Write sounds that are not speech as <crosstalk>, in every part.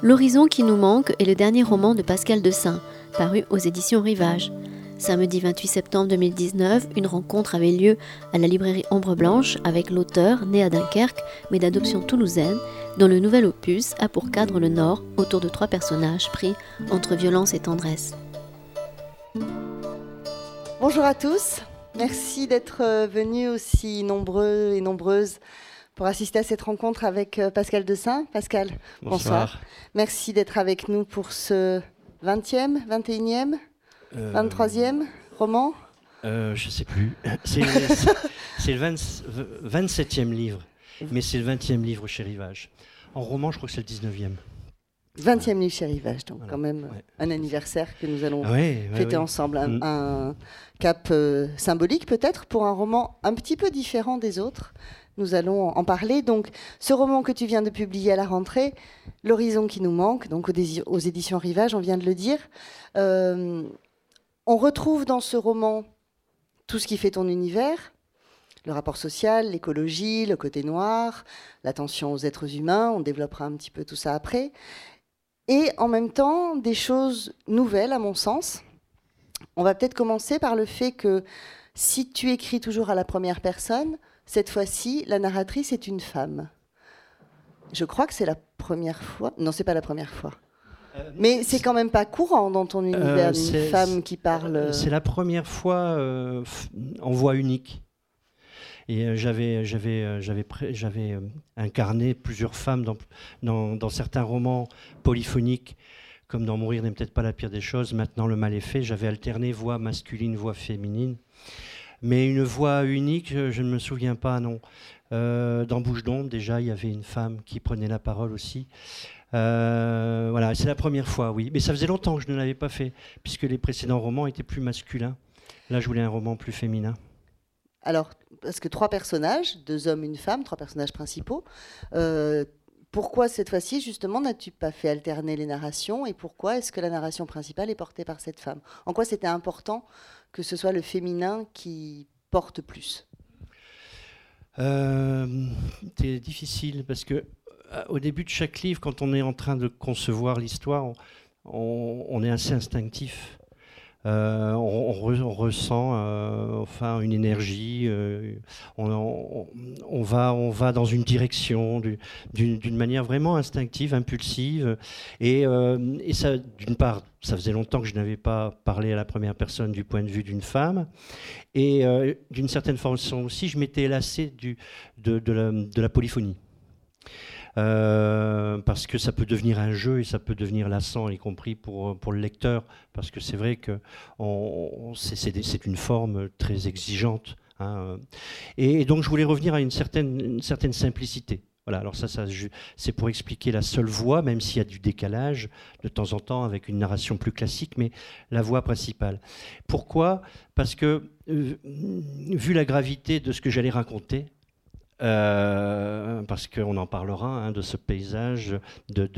L'horizon qui nous manque est le dernier roman de Pascal Dessin, paru aux éditions Rivage. Samedi 28 septembre 2019, une rencontre avait lieu à la librairie Ombre Blanche avec l'auteur, né à Dunkerque, mais d'adoption toulousaine, dont le nouvel opus a pour cadre le Nord autour de trois personnages pris entre violence et tendresse. Bonjour à tous, merci d'être euh, venus aussi nombreux et nombreuses pour assister à cette rencontre avec euh, Pascal Dessin. Pascal, bonsoir. Merci d'être avec nous pour ce 20e, 21e, 23e roman euh, Je ne sais plus. <laughs> C'est le 27e livre, mais c'est le 20e livre chez Rivage. En roman, je crois que c'est le 19e. 20e livre chez Rivage, donc quand même un anniversaire que nous allons fêter ensemble. Un, mm. cap euh, symbolique peut-être pour un roman un petit peu différent des autres, nous allons en parler. Donc, ce roman que tu viens de publier à la rentrée, L'horizon qui nous manque, donc aux, éditions Rivage, on vient de le dire. Euh, on retrouve dans ce roman tout ce qui fait ton univers, le rapport social, l'écologie, le côté noir, l'attention aux êtres humains, on développera un petit peu tout ça après. Et en même temps, des choses nouvelles à mon sens. On va peut-être commencer par le fait que si tu écris toujours à la première personne, cette fois-ci, la narratrice est une femme. Je crois que c'est la première fois. Non, c'est pas la première fois. Euh, Mais c'est quand même pas courant dans ton univers d'une euh, femme qui parle. Euh, c'est la première fois en voix unique. Et j'avais, j'avais, j'avais, j'avais incarné plusieurs femmes dans, dans, dans, certains romans polyphoniques, comme dans Mourir n'est peut-être pas la pire des choses. Maintenant, le mal est fait. J'avais alterné voix masculine, voix féminine. Mais une voix unique, je ne me souviens pas, non. Euh, dans Bouche d'onde, déjà, il y avait une femme qui prenait la parole aussi. Euh, voilà, c'est la première fois, oui. Mais ça faisait longtemps que je ne l'avais pas fait, puisque les précédents romans étaient plus masculins. Là, je voulais un roman plus féminin. Alors, parce que trois personnages, deux hommes, une femme, trois personnages principaux. Euh, pourquoi cette fois-ci, justement, n'as-tu pas fait alterner les narrations et pourquoi est-ce que la narration principale est portée par cette femme? En quoi c'était important que ce soit le féminin qui porte plus euh, C'est difficile parce que euh, au début de chaque livre, quand on est en train de concevoir l'histoire, on, est assez instinctif. Euh, on, ressent euh, enfin une énergie, euh, on, va, on va dans une direction d'une manière vraiment instinctive, impulsive. Et, d'une part, ça faisait longtemps que je n'avais pas parlé à la première personne du point de vue d'une femme. Et d'une certaine façon aussi, je m'étais lassé de, la polyphonie. Parce que ça peut devenir un jeu et ça peut devenir lassant, y compris pour, pour le lecteur, parce que c'est vrai que c'est une forme très exigeante. Hein. Et, donc je voulais revenir à une certaine, certaine simplicité. Voilà, alors ça, ça c'est pour expliquer la seule voix, même s'il y a du décalage de temps en temps avec une narration plus classique, mais la voix principale. Pourquoi? Parce que, euh, vu la gravité de ce que j'allais raconter, euh, parce qu'on en parlera hein, de ce paysage, de,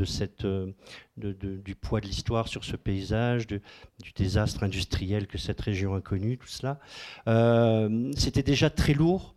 euh, du poids de l'histoire sur ce paysage, du désastre industriel que cette région a connu, tout cela. Euh, c'était déjà très lourd.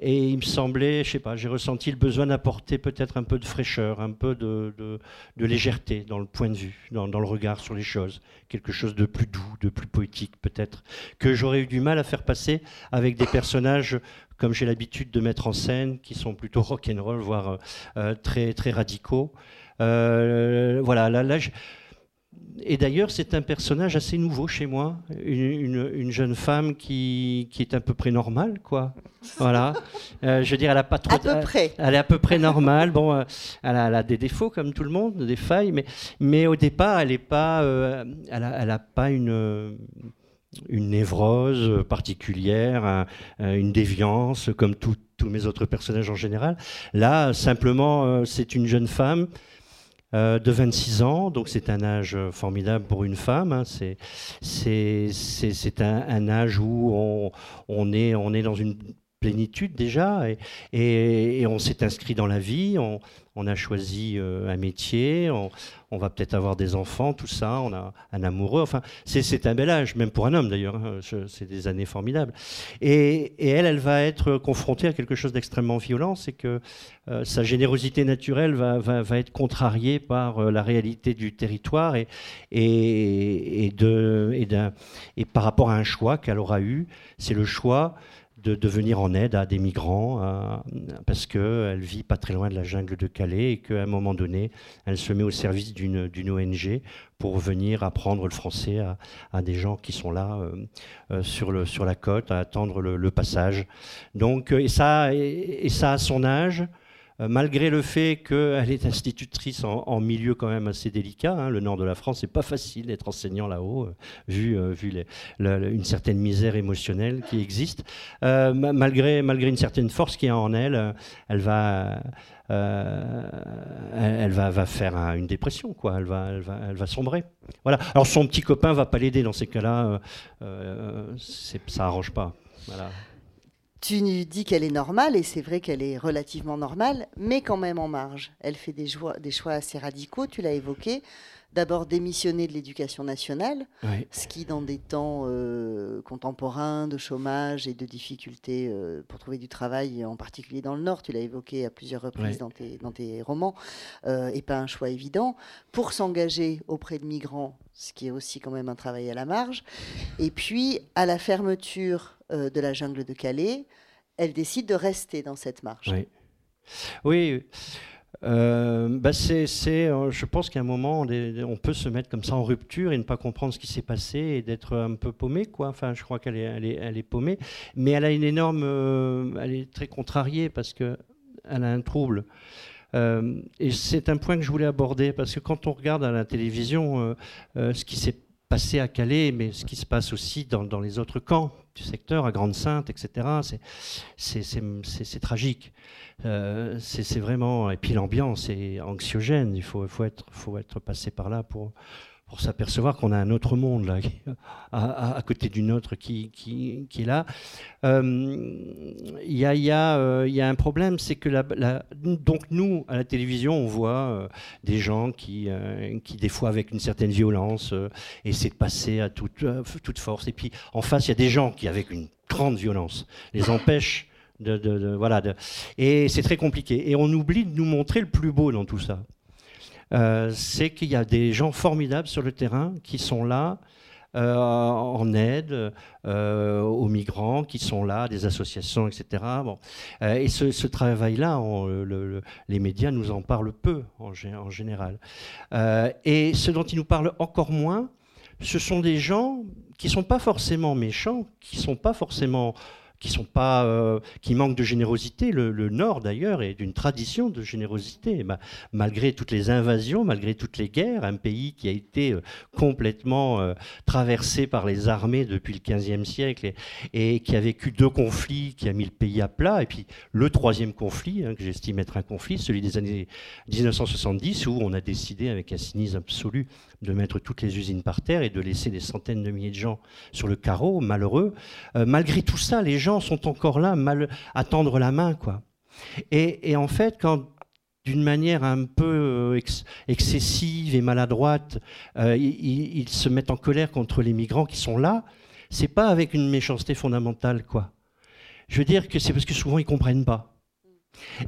Et il me semblait, je sais pas, j'ai ressenti le besoin d'apporter peut-être un peu de fraîcheur, un peu de, légèreté dans le point de vue, dans, le regard sur les choses, quelque chose de plus doux, de plus poétique peut-être, que j'aurais eu du mal à faire passer avec des personnages comme j'ai l'habitude de mettre en scène, qui sont plutôt rock'n'roll, voire euh, euh, très, très radicaux. Euh, voilà, là, là Et d'ailleurs, c'est un personnage assez nouveau chez moi, une, jeune femme qui, qui, est à peu près normale, quoi. Voilà. je veux dire, elle a pas trop. À peu près. Elle est à peu près normale. Bon, elle a, elle, a, des défauts comme tout le monde, des failles, mais, mais au départ, elle n'est pas. elle a pas une une névrose particulière, une déviance, comme tous mes autres personnages en général. Là, simplement, euh, c'est une jeune femme euh, de 26 ans, donc c'est un âge formidable pour une femme. Hein. C'est un, âge où on, est, on est dans une plénitude déjà, et, on s'est inscrit dans la vie, on, a choisi euh, un métier, on, va peut-être avoir des enfants, tout ça, on a un amoureux, enfin, c'est un bel âge, même pour un homme d'ailleurs, hein, c'est des années formidables. Et, elle, elle va être confrontée à quelque chose d'extrêmement violent, c'est que euh, sa générosité naturelle va, être contrariée par euh, la réalité du territoire et, de, et par rapport à un choix qu'elle aura eu, c'est le choix de, venir en aide à des migrants euh, parce qu'elle vit pas très loin de la jungle de Calais et qu'à un moment donné, elle se met au service d'une ONG pour venir apprendre le français à, des gens qui sont là euh, euh, sur, le, sur la côte à attendre le, passage. Donc, et ça, et ça à son âge. Euh, malgré le fait qu'elle est institutrice en, milieu quand même assez délicat. Hein, le nord de la France, c'est pas facile d'être enseignant là-haut, euh, vu, euh, vu une certaine misère émotionnelle qui existe. malgré, malgré une certaine force qui est en elle, elle va, elle, va, va faire une dépression, quoi. Elle va, elle va, elle va sombrer. Voilà. Alors son petit copain va pas l'aider dans ces cas-là. ça arrange pas. Voilà. Tu dis qu'elle est normale, et c'est vrai qu'elle est relativement normale, mais quand même en marge. Elle fait des, choix, des choix assez radicaux, tu l'as évoqué. D'abord démissionner de l'éducation nationale, ce qui, dans des temps euh, contemporains de chômage et de difficultés euh, pour trouver du travail, en particulier dans le Nord, tu l'as évoqué à plusieurs reprises dans, tes, dans, tes, romans, euh, et pas un choix évident, pour s'engager auprès de migrants, ce qui est aussi quand même un travail à la marge. Et puis, à la fermeture euh, de la jungle de Calais, elle décide de rester dans cette marche. Oui. oui. Euh, bah c'est, euh, je pense qu'à un moment, on, peut se mettre comme ça en rupture et ne pas comprendre ce qui s'est passé et d'être un peu paumé. Quoi. Enfin, je crois qu'elle est, elle est, elle est paumée. Mais elle a une énorme. elle est très contrariée parce qu'elle a un trouble. et c'est un point que je voulais aborder parce que quand on regarde à la télévision ce qui s'est passé à Calais, mais ce qui se passe aussi dans, dans les autres camps du secteur, à Grande-Sainte, etc., c'est tragique. Euh, c'est vraiment. Et puis l'ambiance est anxiogène. Il faut, faut, être, faut être passé par là pour, pour s'apercevoir qu'on a un autre monde là, à, côté d'une autre qui, est là. Euh, il y, a, euh, un problème, c'est que donc nous, à la télévision, on voit euh, des gens qui, qui, des fois, avec une certaine violence, essaient de passer à toute, toute force. Et puis, en face, il y a des gens qui, avec une grande violence, les empêchent. De, de, voilà, et c'est très compliqué. Et on oublie de nous montrer le plus beau dans tout ça. Euh, c'est qu'il y a des gens formidables sur le terrain qui sont là euh, en aide euh, aux migrants qui sont là, des associations, etc. Bon. et ce, travail-là, les médias nous en parlent peu en, en général. et ce dont ils nous parlent encore moins, ce sont des gens qui ne sont pas forcément méchants, qui ne sont pas forcément euh, qui manquent de générosité. Le, Nord d'ailleurs est d'une tradition de générosité, malgré toutes les invasions, malgré toutes les guerres, un pays qui a été euh, complètement euh, traversé par les armées depuis le XVe siècle et, qui a vécu deux conflits, qui a mis le pays à plat, et puis le troisième conflit, hein, que j'estime être un conflit, celui des années 1970, où on a décidé avec un cynisme absolu de mettre toutes les usines par terre et de laisser des centaines de milliers de gens sur le carreau, malheureux. malgré tout ça, les gens sont encore là mal, à tendre la main. Quoi. Et, en fait, quand d'une manière un peu euh, excessive et maladroite, euh, ils, se mettent en colère contre les migrants qui sont là, c'est pas avec une méchanceté fondamentale, quoi. Je veux dire que c'est parce que souvent ils comprennent pas.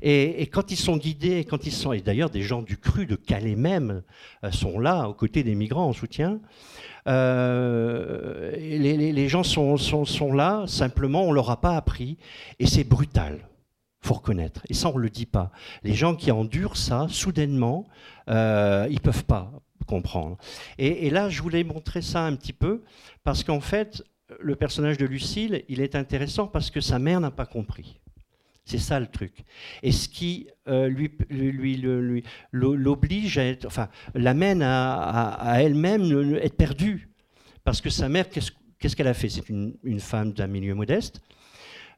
Et, quand ils sont guidés, quand ils sont, et d'ailleurs des gens du cru de Calais même euh, sont là aux côtés des migrants en soutien, euh, les, gens sont, là, simplement, on ne leur a pas appris, et c'est brutal faut reconnaître. Et ça, on le dit pas. Les gens qui endurent ça, soudainement, euh, ils peuvent pas comprendre. Et, et, là, je voulais montrer ça un petit peu, parce qu'en fait, le personnage de Lucille, il est intéressant parce que sa mère n'a pas compris. C'est ça le truc. Et ce qui euh, lui, l'oblige à être, enfin, l'amène à, elle-même être perdue. Parce que sa mère, qu'est-ce qu'elle a fait? C'est une, femme d'un milieu modeste.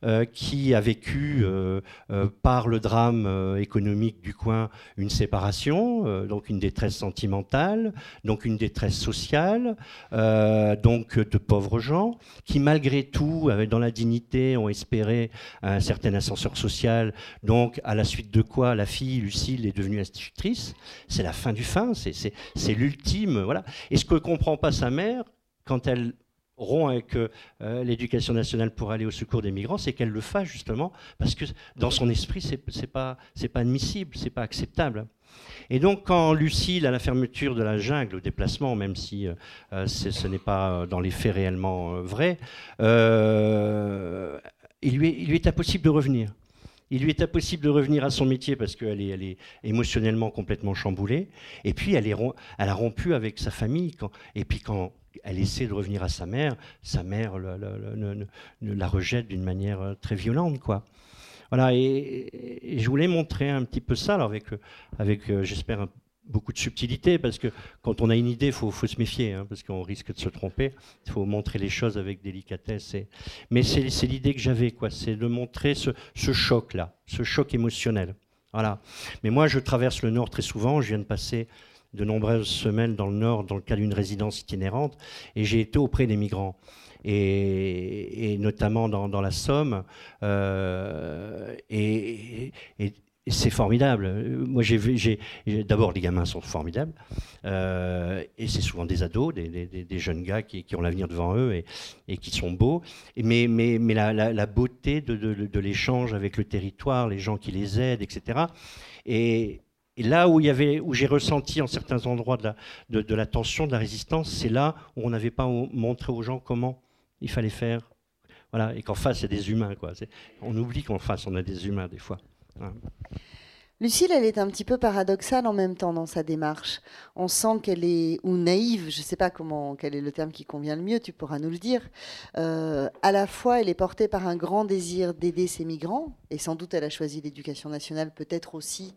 Euh, qui a vécu euh, euh, par le drame économique du coin une séparation, donc une détresse sentimentale, donc une détresse sociale, donc de pauvres gens qui malgré tout, dans la dignité, ont espéré un certain ascenseur social, donc à la suite de quoi la fille Lucille est devenue institutrice. C'est la fin du fin, c'est l'ultime, voilà. Et ce que comprend pas sa mère quand elle rompt avec euh, l'éducation nationale pour aller au secours des migrants, c'est qu'elle le fasse justement parce que dans son esprit, c'est n'est pas, pas admissible, c'est pas acceptable. Et donc, quand Lucille, à la fermeture de la jungle, au déplacement, même si euh, euh, ce n'est pas dans les faits réellement vrai, il lui, est, impossible de revenir. Il lui est impossible de revenir à son métier parce qu'elle est, elle est émotionnellement complètement chamboulée. Et puis, elle, est, elle a rompu avec sa famille. Et puis, quand elle essaie de revenir à sa mère, sa mère la rejette d'une manière euh, très violente, quoi. Voilà, et, je voulais montrer un petit peu ça, alors avec, euh, avec euh, j'espère, beaucoup de subtilité, parce que quand on a une idée, il faut, se méfier, hein, parce qu'on risque de se tromper. Il faut montrer les choses avec délicatesse. Mais c'est l'idée que j'avais, quoi. C'est de montrer ce, ce choc-là, ce choc émotionnel. Voilà. Mais moi, je traverse le Nord très souvent. Je viens de passer de nombreuses semaines dans le Nord dans le cadre d'une résidence itinérante et j'ai été auprès des migrants. Et, notamment dans, la Somme. Euh, et, c'est formidable. Moi, j'ai d'abord les gamins sont formidables, euh, et c'est souvent des ados, des, jeunes gars qui, ont l'avenir devant eux et, qui sont beaux. Mais, mais, mais la, beauté de, de l'échange avec le territoire, les gens qui les aident, etc. Et, et là où, j'ai ressenti en certains endroits de la, tension, de la résistance, c'est là où on n'avait pas montré aux gens comment il fallait faire. Voilà, et qu'en face, a des humains. Quoi. On oublie qu'en face, on a des humains des fois. Hein. Lucille, elle est un petit peu paradoxale en même temps dans sa démarche. On sent qu'elle est, ou naïve, je ne sais pas comment, quel est le terme qui convient le mieux, tu pourras nous le dire. Euh, à la fois, elle est portée par un grand désir d'aider ces migrants, et sans doute elle a choisi l'éducation nationale peut-être aussi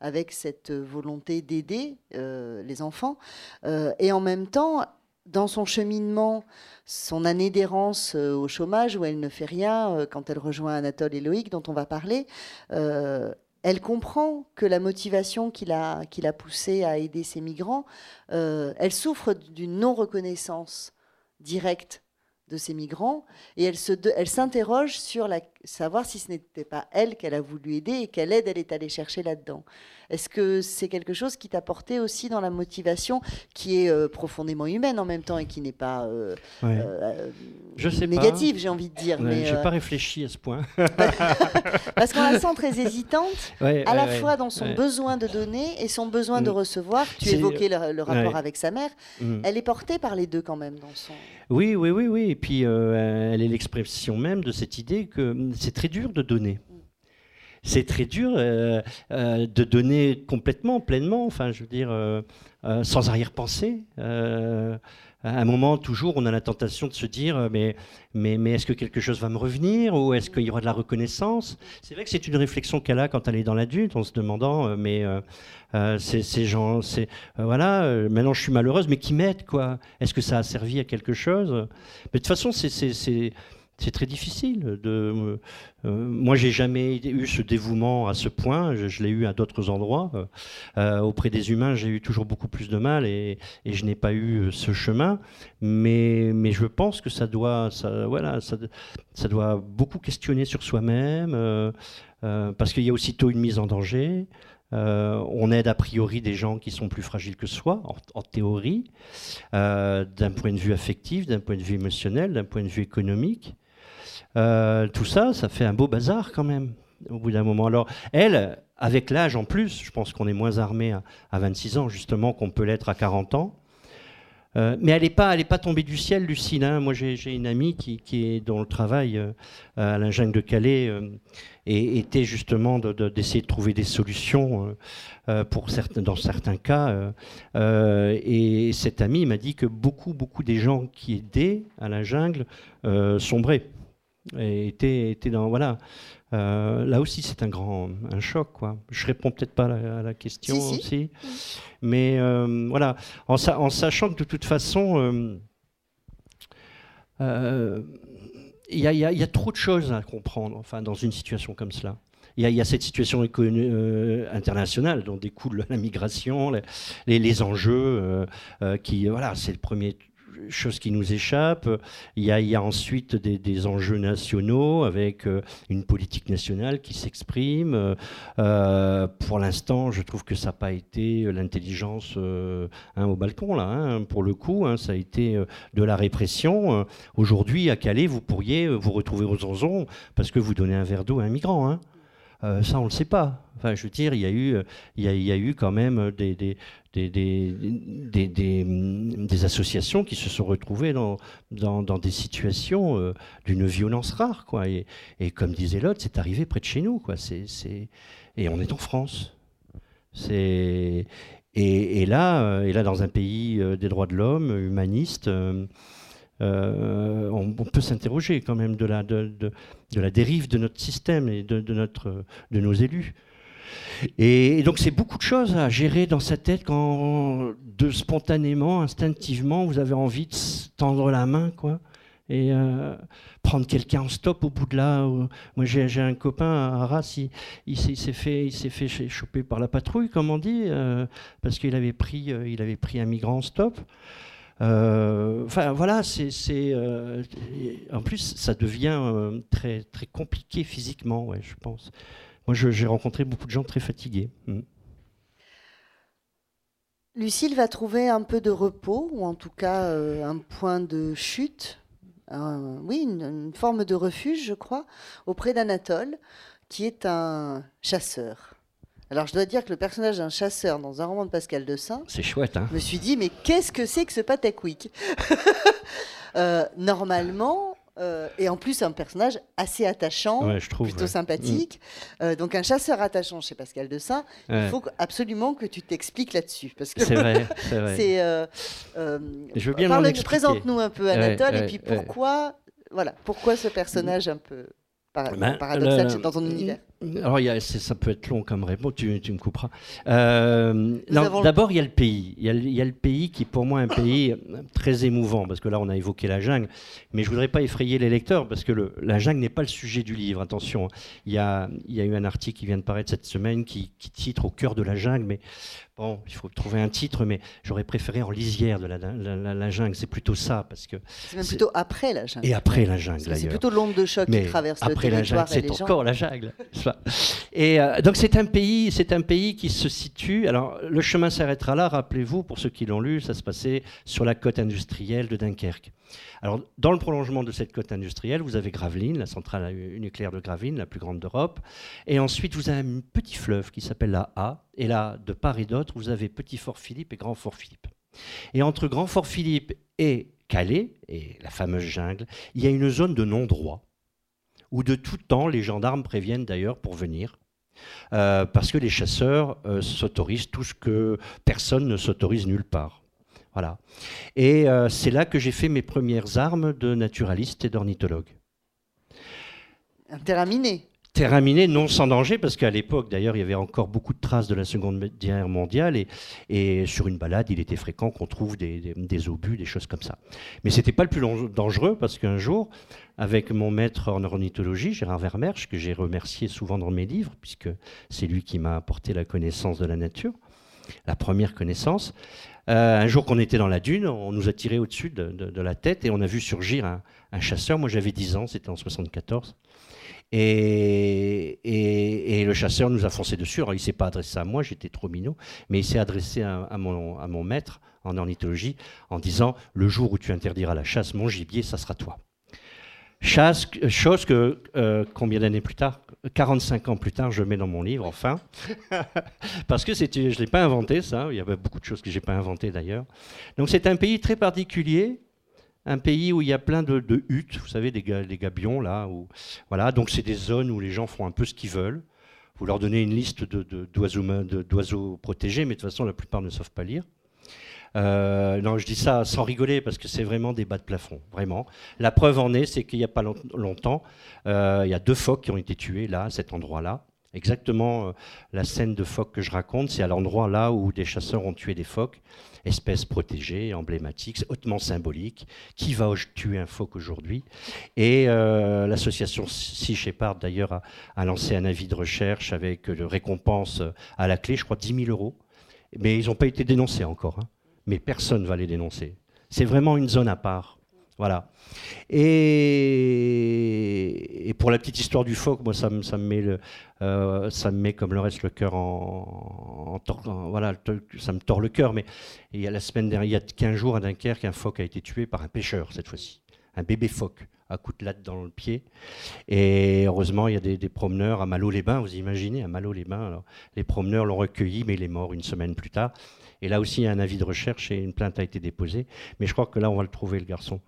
avec cette volonté d'aider euh, les enfants. Euh, et en même temps, dans son cheminement, son année d'errance euh, au chômage, où elle ne fait rien, quand elle rejoint Anatole et Loïc, dont on va parler, elle comprend que la motivation qui l'a, qui l'a poussée à aider ces migrants, elle souffre d'une non-reconnaissance directe de ces migrants et elle, se, elle s'interroge sur la, savoir si ce n'était pas elle qu'elle a voulu aider et quelle aide elle est allée chercher là-dedans. Est-ce que c'est quelque chose qui t'a porté aussi dans la motivation qui est euh, profondément humaine en même temps et qui n'est pas euh, euh, je sais négative, j'ai envie de dire. mais j'ai pas réfléchi à ce point. <laughs> Parce qu'on la sent très hésitante, <laughs> à la fois dans son besoin de donner et son besoin de mm. recevoir. Tu évoquais le, rapport avec sa mère. Mm. Elle est portée par les deux quand même dans son. Oui, oui, oui, oui. Et puis elle est l'expression même de cette idée que c'est très dur de donner. C'est très dur euh, euh, de donner complètement, pleinement, enfin, je veux dire, euh, sans arrière-pensée. à un moment, toujours, on a la tentation de se dire, mais, mais, mais est-ce que quelque chose va me revenir ou est-ce qu'il y aura de la reconnaissance? C'est vrai que c'est une réflexion qu'elle a quand elle est dans l'adulte, en se demandant, mais ces gens, voilà, maintenant je suis malheureuse, mais qui m'aide quoi? Est-ce que ça a servi à quelque chose? Mais de toute façon, c'est c'est très difficile. De, euh, moi, j'ai jamais eu ce dévouement à ce point. Je, l'ai eu à d'autres endroits. Euh, auprès des humains, j'ai eu toujours beaucoup plus de mal et, je n'ai pas eu ce chemin. Mais, je pense que ça doit, voilà, ça, doit beaucoup questionner sur soi-même euh, parce qu'il y a aussitôt une mise en danger. on aide a priori des gens qui sont plus fragiles que soi, en théorie, d'un point de vue affectif, d'un point de vue émotionnel, d'un point de vue économique. Euh, tout ça, ça fait un beau bazar quand même, au bout d'un moment. Alors, elle, avec l'âge en plus, je pense qu'on est moins armé à, 26 ans, justement, qu'on peut l'être à 40 ans. Euh, mais elle n'est pas, pas tombée du ciel, Lucille. Hein. Moi, j'ai une amie qui, est dans le travail euh, à la de Calais et était justement d'essayer de, trouver des solutions pour dans certains cas. et cette amie m'a dit que beaucoup, beaucoup des gens qui aidaient à la jungle sombraient et était, était dans voilà. Euh, là aussi, c'est un grand un choc. Quoi. Je réponds peut-être pas à la, question aussi, mais euh, voilà, en, en, sachant que de toute façon, euh, il y, a trop de choses à comprendre enfin, dans une situation comme cela. Il y, a cette situation euh, internationale dont découle la migration, les, les, enjeux euh, euh, qui, voilà, c'est le premier chose qui nous échappe. Il y a, ensuite des, enjeux nationaux avec euh, une politique nationale qui s'exprime. Euh, pour l'instant, je trouve que ça n'a pas été l'intelligence euh, hein, au balcon, là, hein, pour le coup. Hein, ça a été de la répression. Aujourd'hui, à Calais, vous pourriez vous retrouver aux onzons parce que vous donnez un verre d'eau à un migrant. ça, on ne le sait pas. Enfin, je veux dire, il y a eu, il y a, eu quand même des, associations qui se sont retrouvées dans, des situations euh, d'une violence rare. Quoi. Et, comme disait l'autre, c'est arrivé près de chez nous. Quoi. Et on est en France. Et, là, euh, et là, dans un pays euh, des droits de l'homme, humaniste, on, peut s'interroger quand même de la, dérive de notre système et de nos élus. Et, donc c'est beaucoup de choses à gérer dans sa tête quand de spontanément, instinctivement, vous avez envie de tendre la main, quoi. Et euh, prendre quelqu'un en stop au bout de là. moi j'ai un copain à Arras, il, s'est fait, choper par la patrouille, comme on dit, euh, parce qu'il avait pris, euh, avait pris un migrant en stop. Enfin voilà, c'est, en plus ça devient très très compliqué physiquement, ouais, je pense. Moi, j'ai rencontré beaucoup de gens très fatigués. Mm. Lucille va trouver un peu de repos, ou en tout cas euh, un point de chute, oui, une, forme de refuge, je crois, auprès d'Anatole, qui est un chasseur. Alors je dois dire que le personnage d'un chasseur dans un roman de Pascal Saint, c'est chouette. Hein je me suis dit, mais qu'est-ce que c'est que ce Patakwick <laughs> euh, Normalement, euh, et en plus, un personnage assez attachant, plutôt sympathique. Mm. Euh, donc, un chasseur attachant chez Pascal Dessin. Il faut absolument que tu t'expliques là-dessus. C'est vrai, c'est <laughs> vrai. Euh, Je veux bien parle, Présente-nous un peu Anatole et puis pourquoi, voilà, pourquoi ce personnage un peu ben, paradoxal dans ton univers? Alors, ça peut être long comme réponse, tu, me couperas. Euh, d'abord, il y a le pays. Il y a, le pays qui, pour moi, est un pays très émouvant, parce que là, on a évoqué la jungle, mais je ne voudrais pas effrayer les lecteurs, parce que le, la jungle n'est pas le sujet du livre. Attention, il y, a, il y a eu un article qui vient de paraître cette semaine qui, qui titre Au cœur de la jungle, mais Bon, il faut trouver un titre, mais j'aurais préféré en lisière de la, jungle. C'est plutôt ça, parce que c'est même plutôt après la jungle. Et après la jungle, d'ailleurs. C'est plutôt l'onde de choc qui traverse le après la jungle, c'est encore la jungle. Et euh, donc c'est un pays, c'est un pays qui se situe. Alors le chemin s'arrêtera là. Rappelez-vous, pour ceux qui l'ont lu, ça se passait sur la côte industrielle de Dunkerque. Alors, dans le prolongement de cette côte industrielle, vous avez Gravelines, la centrale nucléaire de Gravelines, la plus grande d'Europe. Et ensuite, vous avez un petit fleuve qui s'appelle la A. Et là, de part et d'autre, vous avez Petit Fort Philippe et Grand Fort Philippe. Et entre Grand Fort Philippe et Calais, et la fameuse jungle, il y a une zone de non-droit, où de tout temps, les gendarmes préviennent d'ailleurs pour venir. Euh, parce que les chasseurs euh, s'autorisent tout ce que personne ne s'autorise nulle part. Voilà. Et euh, c'est là que j'ai fait mes premières armes de naturaliste et d'ornithologue. Un terrain non sans danger, parce qu'à l'époque, d'ailleurs, il y avait encore beaucoup de traces de la Seconde Guerre mondiale, et, sur une balade, il était fréquent qu'on trouve des, obus, des choses comme ça. Mais ce n'était pas le plus dangereux, parce qu'un jour, avec mon maître en ornithologie, Gérard Vermersch, que j'ai remercié souvent dans mes livres, puisque c'est lui qui m'a apporté la connaissance de la nature, la première connaissance, euh, un jour qu'on était dans la dune, on nous a tiré au-dessus de, la tête et on a vu surgir un, chasseur. Moi, j'avais 10 ans, c'était en 74. Et, et, le chasseur nous a foncé dessus. Alors, il ne s'est pas adressé à moi, j'étais trop minot, mais il s'est adressé à, mon, à mon maître en ornithologie en disant Le jour où tu interdiras la chasse, mon gibier, ça sera toi. Chasse, chose que, euh, combien d'années plus tard 45 ans plus tard, je mets dans mon livre, enfin. <laughs> Parce que je ne l'ai pas inventé, ça. Il y avait beaucoup de choses que je n'ai pas inventées d'ailleurs. Donc c'est un pays très particulier, un pays où il y a plein de, huttes, vous savez, des, gabions, là. Voilà, donc c'est des zones où les gens font un peu ce qu'ils veulent. Vous leur donnez une liste d'oiseaux protégés, mais de toute façon, la plupart ne savent pas lire. Euh, non, je dis ça sans rigoler parce que c'est vraiment des bas de plafond, vraiment. La preuve en est, c'est qu'il n'y a pas longtemps, euh, il y a deux phoques qui ont été tués là, à cet endroit-là. Exactement, la scène de phoque que je raconte, c'est à l'endroit là où des chasseurs ont tué des phoques, espèce protégée, emblématique, hautement symbolique. Qui va tuer un phoque aujourd'hui? Et l'association Sea Shepherd, d'ailleurs, a, lancé un avis de recherche avec de récompense à la clé, je crois 10 000 euros. Mais ils n'ont pas été dénoncés encore. Hein. Mais personne ne va les dénoncer. C'est vraiment une zone à part. Voilà. Et, pour la petite histoire du phoque, moi, ça me, ça me met, le, euh, ça me met comme le reste le cœur en, voilà, ça me tord le cœur. Mais il y a la semaine dernière, il y a 15 jours à Dunkerque, un phoque a été tué par un pêcheur cette fois-ci, un bébé phoque à coup de latte dans le pied. Et heureusement, il y a des, promeneurs à Malo-les-Bains, vous imaginez, à Malo-les-Bains. Les promeneurs l'ont recueilli, mais il est mort une semaine plus tard. Et là aussi, il y a un avis de recherche et une plainte a été déposée. Mais je crois que là, on va le trouver, le garçon.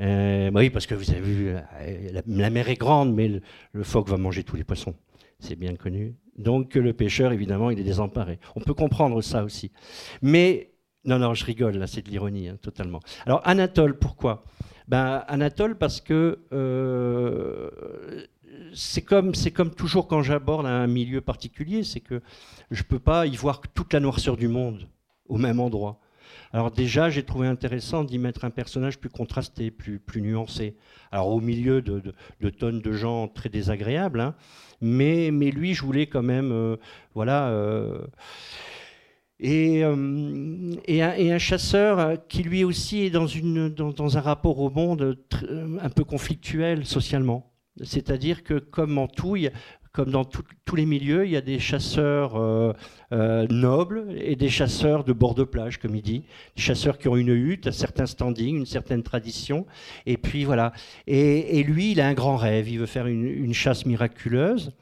Euh, oui, parce que vous avez vu, euh, la, mer est grande, mais le, phoque va manger tous les poissons. C'est bien connu. Donc le pêcheur, évidemment, il est désemparé. On peut comprendre ça aussi. Mais, non, non, je rigole, là, c'est de l'ironie, hein, totalement. Alors, Anatole, pourquoi? Ben, Anatole, parce que euh, c'est comme, comme toujours quand j'aborde un milieu particulier, c'est que je ne peux pas y voir toute la noirceur du monde au même endroit. Alors déjà, j'ai trouvé intéressant d'y mettre un personnage plus contrasté, plus, nuancé. Alors au milieu de, tonnes de gens très désagréables, hein, mais, lui, je voulais quand même, euh, voilà. Euh, et, euh, et, un, chasseur qui lui aussi est dans, un rapport au monde un peu conflictuel socialement. C'est-à-dire que comme en Touille, comme dans tous les milieux, il y a des chasseurs euh, euh, nobles et des chasseurs de bord de plage, comme il dit. Des chasseurs qui ont une hutte, un certain standing, une certaine tradition. Et puis voilà. Et, lui, il a un grand rêve. Il veut faire une, chasse miraculeuse.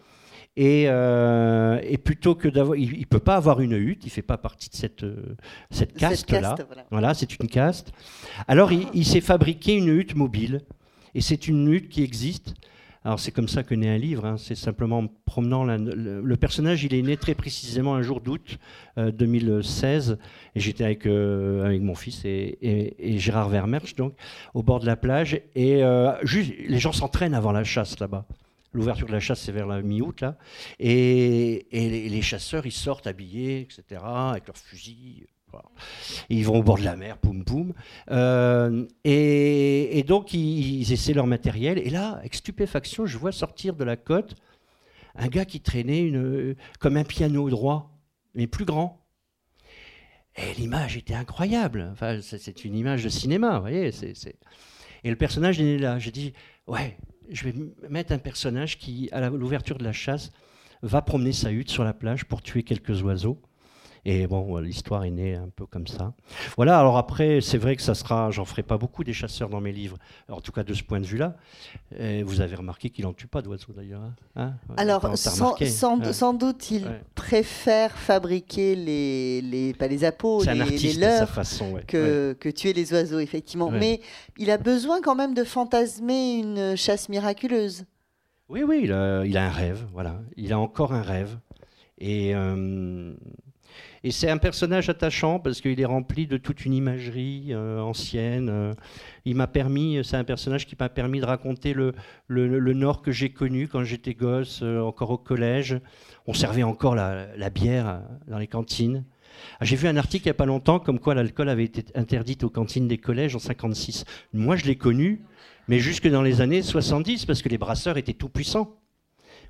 Et, euh, plutôt que d'avoir, il, ne peut pas avoir une hutte, il fait pas partie de cette cette caste là. voilà, c'est une caste. Alors il, il s'est fabriqué une hutte mobile, et c'est une hutte qui existe. Alors c'est comme ça que naît un livre, hein. c'est simplement en promenant... le, personnage, il est né très précisément un jour d'août 2016, euh, et j'étais avec, euh, avec mon fils et, Gérard Vermersch, donc, au bord de la plage, et euh, juste, les gens s'entraînent avant la chasse là-bas. L'ouverture de la chasse, c'est vers la mi-août, là. Et, les, les, chasseurs, ils sortent habillés, etc., avec leurs fusils, ils vont au bord de la mer, poum poum. Euh, et, donc, ils, essaient leur matériel. Et là, avec stupéfaction, je vois sortir de la côte un gars qui traînait une, comme un piano droit, mais plus grand. Et l'image était incroyable. Enfin, c'est une image de cinéma, vous voyez. Et le personnage est là. J'ai dit, ouais, je vais mettre un personnage qui, à l'ouverture de la chasse, va promener sa hutte sur la plage pour tuer quelques oiseaux. Et bon, l'histoire est née un peu comme ça. Voilà, alors après, c'est vrai que ça sera, j'en ferai pas beaucoup des chasseurs dans mes livres, en tout cas de ce point de vue-là. Vous avez remarqué qu'il n'en tue pas d'oiseaux d'ailleurs. Hein, hein alors, sans, sans, doute, il préfère fabriquer les, les, pas les appos, les, les leurs, façon, que, que, tuer les oiseaux, effectivement. Mais il a besoin quand même de fantasmer une chasse miraculeuse. Oui, oui, il a, il a un rêve, voilà. Il a encore un rêve. Et. Euh, et c'est un personnage attachant parce qu'il est rempli de toute une imagerie euh, ancienne. Euh. il m'a permis, c'est un personnage qui m'a permis de raconter le, le, Nord que j'ai connu quand j'étais gosse, euh, encore au collège. On servait encore la, bière dans les cantines. Ah, j'ai vu un article il n'y a pas longtemps comme quoi l'alcool avait été interdit aux cantines des collèges en 56. Moi, je l'ai connu, mais jusque dans les années 70 parce que les brasseurs étaient tout puissants.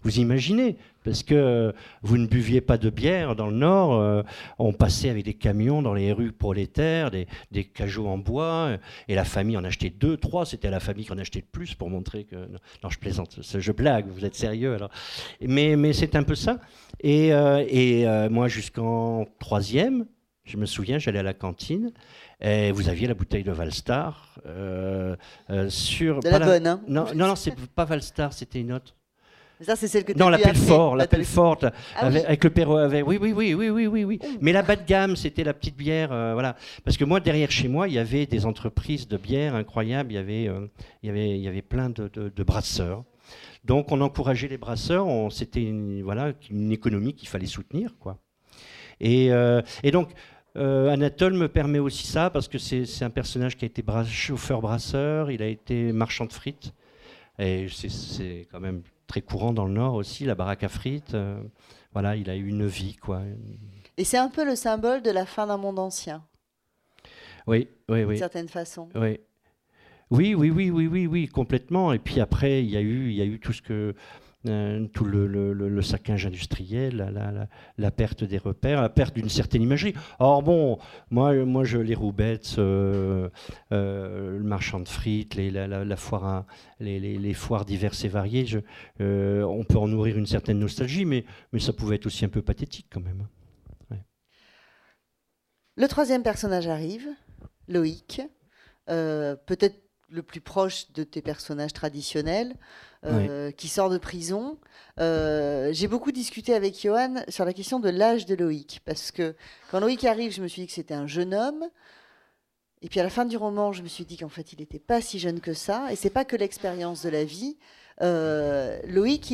Vous imaginez Parce que euh, vous ne buviez pas de bière dans le Nord. Euh, on passait avec des camions dans les rues prolétaires, des, des cajots en bois, euh, et la famille en achetait deux, trois. C'était la famille qui en achetait le plus pour montrer que. Non, je plaisante, je blague, vous êtes sérieux alors. Mais, mais c'est un peu ça. Et, et moi, jusqu'en troisième, je me souviens, j'allais à la cantine. Et vous aviez la bouteille de Valstar sur. De la, bonne, hein Non, non, non c'est pas Valstar, c'était une autre. Ça, c'est celle que Non, l'appel fort, l'appel forte, ah avec, le perro avec, oui, oui, oui, oui, oui, oui, oui. Mais la bas de gamme, c'était la petite bière, euh, voilà. Parce que moi, derrière chez moi, il y avait des entreprises de bière incroyables. Il y avait, euh, il y avait, il y avait plein de, de, brasseurs. Donc, on encourageait les brasseurs. C'était une, voilà, une économie qu'il fallait soutenir, quoi. Et, euh, et donc. Anatole me permet aussi ça parce que c'est un personnage qui a été chauffeur brasseur, il a été marchand de frites, et c'est quand même très courant dans le Nord aussi, la baraque à frites. voilà, il a eu une vie, quoi. Et c'est un peu le symbole de la fin d'un monde ancien. Oui, oui, oui. D'une certaine façon. Oui. Oui, oui, oui, oui, oui, oui, complètement. Et puis après, il y a eu, il y a eu tout ce que euh, tout le, le, saccage industriel, la, la, perte des repères, la perte d'une certaine imagerie. Or bon, moi, moi je les roubettes, euh, euh, le marchand de frites, les, la, foire les, les, foires diverses et variées, on peut en nourrir une certaine nostalgie, mais, mais ça pouvait être aussi un peu pathétique quand même. Le troisième personnage arrive, Loïc, peut-être le plus proche de tes personnages traditionnels. Euh, qui sort de prison. Euh, j'ai beaucoup discuté avec Johan sur la question de l'âge de Loïc, parce que quand Loïc arrive, je me suis dit que c'était un jeune homme. Et puis à la fin du roman, je me suis dit qu'en fait, il n'était pas si jeune que ça. Et c'est pas que l'expérience de la vie. Euh, Loïc,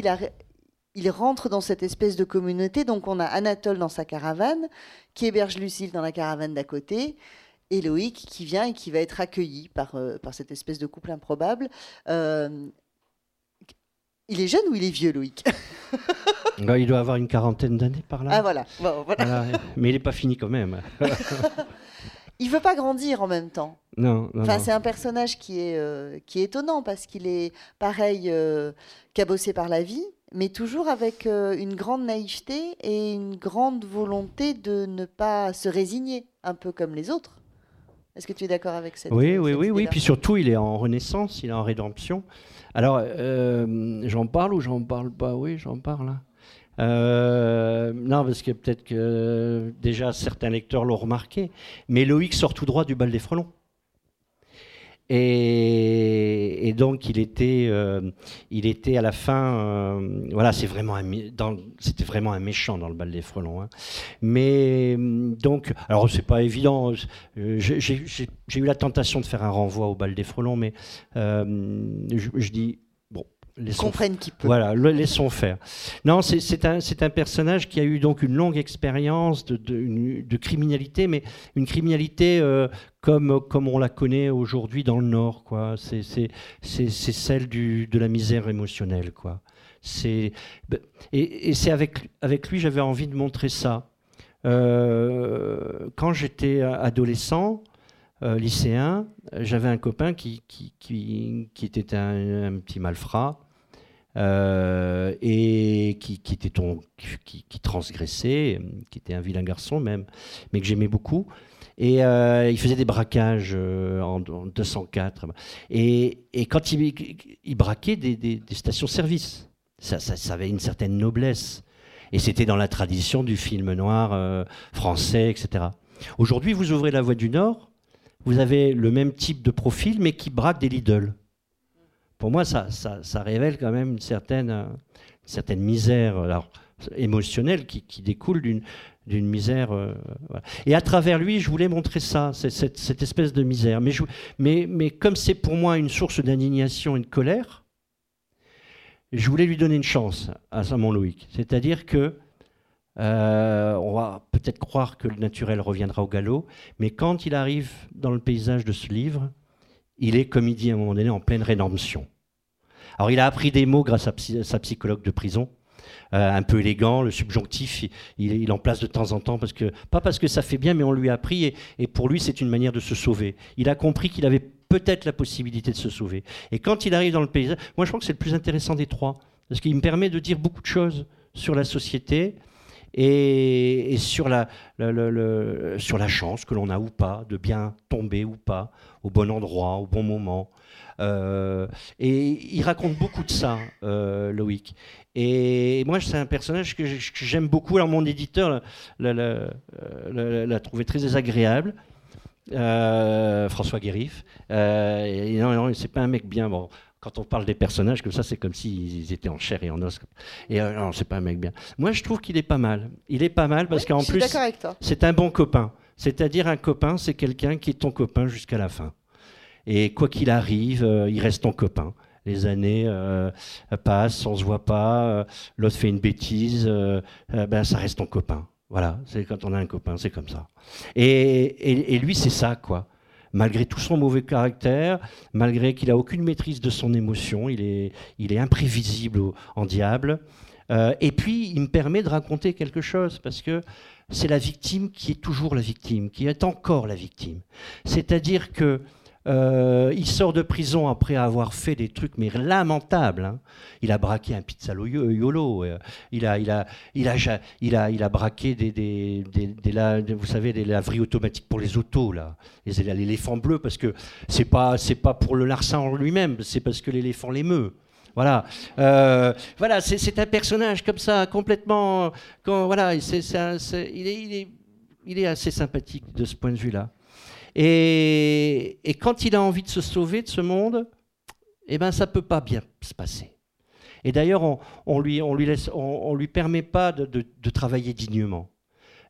il, rentre dans cette espèce de communauté. Donc on a Anatole dans sa caravane, qui héberge Lucille dans la caravane d'à côté. Et Loïc qui vient et qui va être accueilli par, par cette espèce de couple improbable. Il est jeune ou il est vieux, Loïc <laughs> bah, Il doit avoir une quarantaine d'années par là. Ah voilà. Mais il n'est pas fini quand même. <laughs> il veut pas grandir en même temps. Non. enfin, c'est un personnage qui est euh, qui est étonnant parce qu'il est pareil euh, cabossé par la vie, mais toujours avec euh, une grande naïveté et une grande volonté de ne pas se résigner, un peu comme les autres. Est-ce que tu es d'accord avec cette Oui, oui, oui, oui. Puis surtout, il est en renaissance, il est en rédemption. Alors, euh, j'en parle ou j'en parle pas? Oui, j'en parle. Hein. Euh, non, parce que peut-être que déjà certains lecteurs l'ont remarqué, mais Loïc sort tout droit du bal des frelons. Et, donc il était, euh, il était à la fin, euh, voilà, c'était vraiment un méchant dans le bal des frelons. Hein. Mais donc, alors c'est pas évident. J'ai eu la tentation de faire un renvoi au bal des frelons, mais euh, je, dis laissons, qui peut. Voilà, le, laissons faire. Non, c'est un, un, personnage qui a eu donc une longue expérience de, de, criminalité, mais une criminalité euh, comme, comme on la connaît aujourd'hui dans le Nord. C'est celle du, de la misère émotionnelle. Quoi. Et, et c'est avec, avec lui j'avais envie de montrer ça. Euh, quand j'étais adolescent, euh, lycéen, j'avais un copain qui, qui, qui, qui était un, un, petit malfrat euh, et qui, était qui, transgressait, qui était un vilain garçon même, mais que j'aimais beaucoup. Et euh, il faisait des braquages euh, en, 204. Et, et quand il, il braquait des, des, stations-service, ça, ça, avait une certaine noblesse. Et c'était dans la tradition du film noir français, etc. Aujourd'hui, vous ouvrez la Voie du Nord, vous avez le même type de profil, mais qui braque des Lidl pour moi, ça, révèle quand même une certaine, certaine misère alors, émotionnelle qui, découle d'une misère. Euh, et à travers lui, je voulais montrer ça, cette, espèce de misère. Mais, comme c'est pour moi une source d'indignation et de colère, je voulais lui donner une chance à Saint Loïc. C'est-à-dire que euh, on va peut-être croire que le naturel reviendra au galop, mais quand il arrive dans le paysage de ce livre, il est, comme il dit à un moment donné, en pleine rédemption. Alors il a appris des mots grâce à sa psychologue de prison, euh, un peu élégant, le subjonctif, il, en place de temps en temps, parce que, pas parce que ça fait bien, mais on lui a appris, et, pour lui c'est une manière de se sauver. Il a compris qu'il avait peut-être la possibilité de se sauver. Et quand il arrive dans le paysage, moi je crois que c'est le plus intéressant des trois, parce qu'il me permet de dire beaucoup de choses sur la société, et, sur la chance que l'on a ou pas de bien tomber ou pas au bon endroit, au bon moment. Euh, et il raconte beaucoup de ça, euh, Loïc. Et moi, c'est un personnage que j'aime beaucoup. Alors, mon éditeur l'a trouvé très désagréable. Euh, François Guérif. non, non, c'est pas un mec bien. Bon, quand on parle des personnages comme ça, c'est comme s'ils étaient en chair et en os. Et euh, non, c'est pas un mec bien. Moi, je trouve qu'il est pas mal. Il est pas mal parce qu'en plus, c'est un bon copain. C'est-à-dire un copain, c'est quelqu'un qui est ton copain jusqu'à la fin. Et quoi qu'il arrive, euh, il reste ton copain. Les années euh, passent, on se voit pas, l'autre fait une bêtise, ben ça reste ton copain. Voilà, c'est quand on a un copain, c'est comme ça. Et, et, et lui, c'est ça, quoi. malgré tout son mauvais caractère, malgré qu'il a aucune maîtrise de son émotion, il est, il est imprévisible en diable. Euh, et puis, il me permet de raconter quelque chose, parce que c'est la victime qui est toujours la victime, qui est encore la victime. C'est-à-dire que euh, il sort de prison après avoir fait des trucs mais lamentables. Hein. Il a braqué un pizzalo yolo. Euh, il a, il a, il a, il a, il a braqué des, des, des, vous savez, des laveries automatiques pour les autos là, l'éléphant bleu parce que c'est pas, c'est pas pour le larcin en lui-même, c'est parce que l'éléphant l'émeut. Voilà, euh, voilà, c'est un personnage comme ça, complètement. Quand, voilà, il, est, assez sympathique de ce point de vue-là. Et, quand il a envie de se sauver de ce monde, eh ben, ça ne peut pas bien se passer. Et d'ailleurs, on ne lui, on lui, laisse, on, lui permet pas de, de, travailler dignement.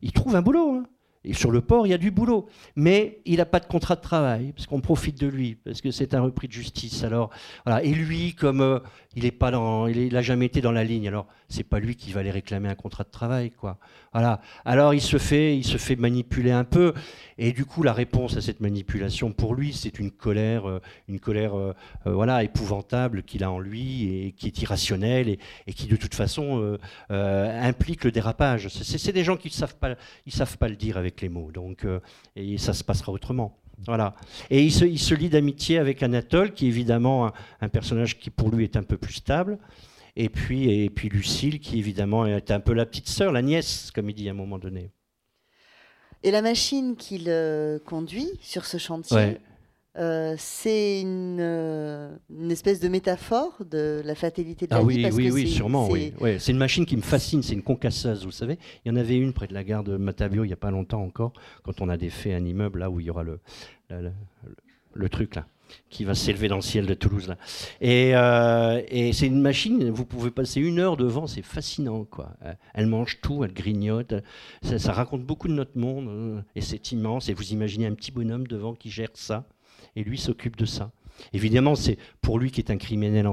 Il trouve un boulot. Hein. Et sur le port, il y a du boulot. Mais il n'a pas de contrat de travail, parce qu'on profite de lui, parce que c'est un repris de justice. Alors, voilà. Et lui, comme euh, il n'a pas dans, il a jamais été dans la ligne, alors c'est pas lui qui va aller réclamer un contrat de travail, quoi. Voilà. Alors il se fait, il se fait manipuler un peu. Et du coup, la réponse à cette manipulation, pour lui, c'est une colère, euh, une colère, euh, voilà, épouvantable qu'il a en lui et qui est irrationnelle et, qui, de toute façon, implique le dérapage. C'est des gens qui savent pas, savent pas le dire avec les mots. Donc, et ça se passera autrement. Voilà. Et il se, il se lie d'amitié avec Anatole, qui est évidemment un, personnage qui pour lui est un peu plus stable. Et puis, et puis Lucille, qui évidemment est un peu la petite sœur, la nièce, comme il dit à un moment donné. Et la machine qu'il euh, conduit sur ce chantier, euh, c'est euh, une, espèce de métaphore de la fatalité de la ah, vie. Oui, oui, oui, sûrement. Oui. C'est une machine qui me fascine, c'est une concasseuse, vous savez. Il y en avait une près de la gare de Matavio il n'y a pas longtemps encore, quand on a défait un immeuble là où il y aura le, le truc là qui va s'élever dans le ciel de Toulouse. Là. Et, euh, et c'est une machine, vous pouvez passer une heure devant, c'est fascinant. Quoi. Elle mange tout, elle grignote, ça, raconte beaucoup de notre monde, hein, et c'est immense. Et vous imaginez un petit bonhomme devant qui gère ça, et lui s'occupe de ça. Évidemment, c'est pour lui qui est un criminel,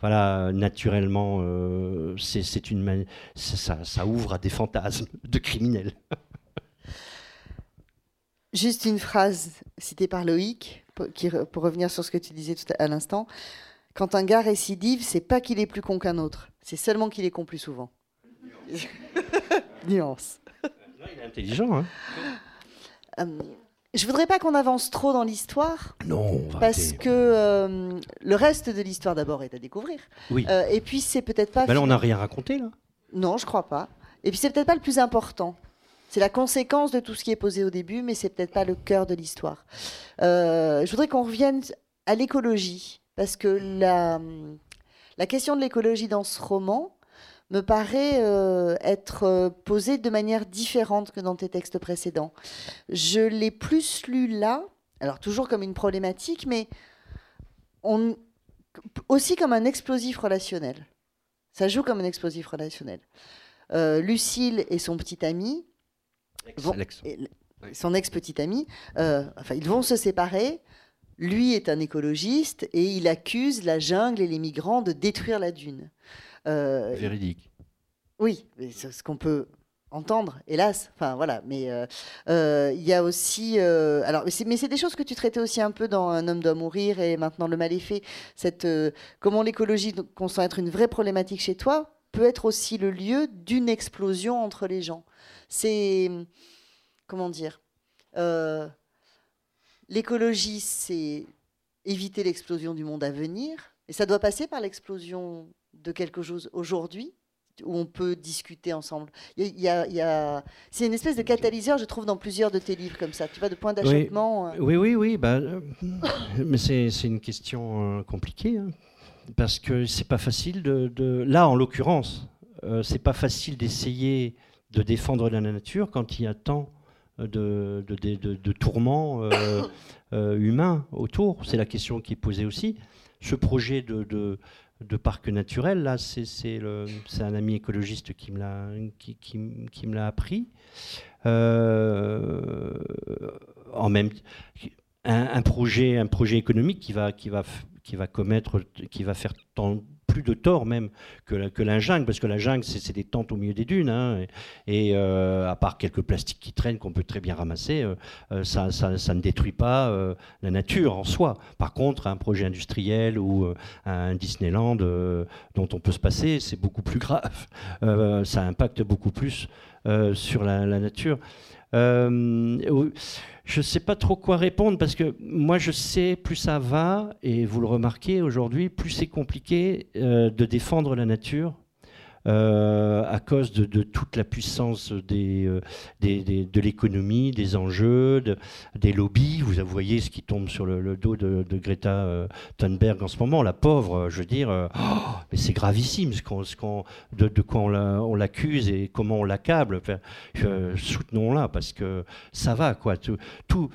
voilà, naturellement, euh, c'est une ça, ça ouvre à des fantasmes de criminels. <laughs> Juste une phrase citée par Loïc pour, revenir sur ce que tu disais tout à, l'instant, quand un gars récidive, c'est pas qu'il est plus con qu'un autre, c'est seulement qu'il est con plus souvent. Nuance. <laughs> il est intelligent. Hein euh, je voudrais pas qu'on avance trop dans l'histoire. Non, parce que euh, le reste de l'histoire d'abord est à découvrir. Oui. Euh, et puis c'est peut-être pas. Ben là, on n'a rien raconté là. Non, je crois pas. Et puis c'est peut-être pas le plus important. C'est la conséquence de tout ce qui est posé au début, mais c'est peut-être pas le cœur de l'histoire. Euh, je voudrais qu'on revienne à l'écologie, parce que la, la question de l'écologie dans ce roman me paraît euh, être euh, posée de manière différente que dans tes textes précédents. Je l'ai plus lu là, alors toujours comme une problématique, mais on, aussi comme un explosif relationnel. Ça joue comme un explosif relationnel. Lucille et son petit ami son ex-petite amie, euh, enfin, ils vont se séparer. Lui est un écologiste et il accuse la jungle et les migrants de détruire la dune. Euh, Véridique. Oui, c'est ce qu'on peut entendre, hélas. Enfin voilà, mais euh, il y a aussi, alors, mais c'est des choses que tu traitais aussi un peu dans Un homme doit mourir et maintenant le mal est fait. Cette, comment l'écologie, qu'on sent être une vraie problématique chez toi, peut être aussi le lieu d'une explosion entre les gens. C'est comment dire euh, L'écologie, c'est éviter l'explosion du monde à venir, et ça doit passer par l'explosion de quelque chose aujourd'hui où on peut discuter ensemble. Il y a, c'est une espèce de catalyseur, je trouve, dans plusieurs de tes livres comme ça. Tu vois, de point d'achoppement. Euh. Oui, oui, oui. Bah, euh, mais c'est, une question compliquée hein, parce que c'est pas facile de, là, en l'occurrence, c'est pas facile d'essayer de défendre la nature quand il y a tant de, de, tourments euh, <coughs> euh, humains autour C'est la question qui est posée aussi. Ce projet de, parc naturel, là, c'est un ami écologiste qui me l'a qui, qui, l'a appris. Euh, en même un, un, projet économique qui va qui qui va commettre qui va faire tant plus de tort même que, la jungle, parce que la jungle, c'est des tentes au milieu des dunes, hein, et, à part quelques plastiques qui traînent qu'on peut très bien ramasser, ça, ça, ne détruit pas la nature en soi. Par contre, un projet industriel ou un Disneyland dont on peut se passer, c'est beaucoup plus grave. <laughs> ça impacte beaucoup plus sur la nature. Je ne sais pas trop quoi répondre parce que moi je sais plus ça va et vous le remarquez aujourd'hui, plus c'est compliqué euh, de défendre la nature euh, à cause de, toute la puissance euh, de l'économie, des enjeux, des lobbies. Vous voyez ce qui tombe sur le, dos de, Greta euh, Thunberg en ce moment, la pauvre, je veux dire, oh, mais c'est gravissime de, quoi on l'accuse et comment on l'accable. Soutenons-la parce que ça va, quoi. tout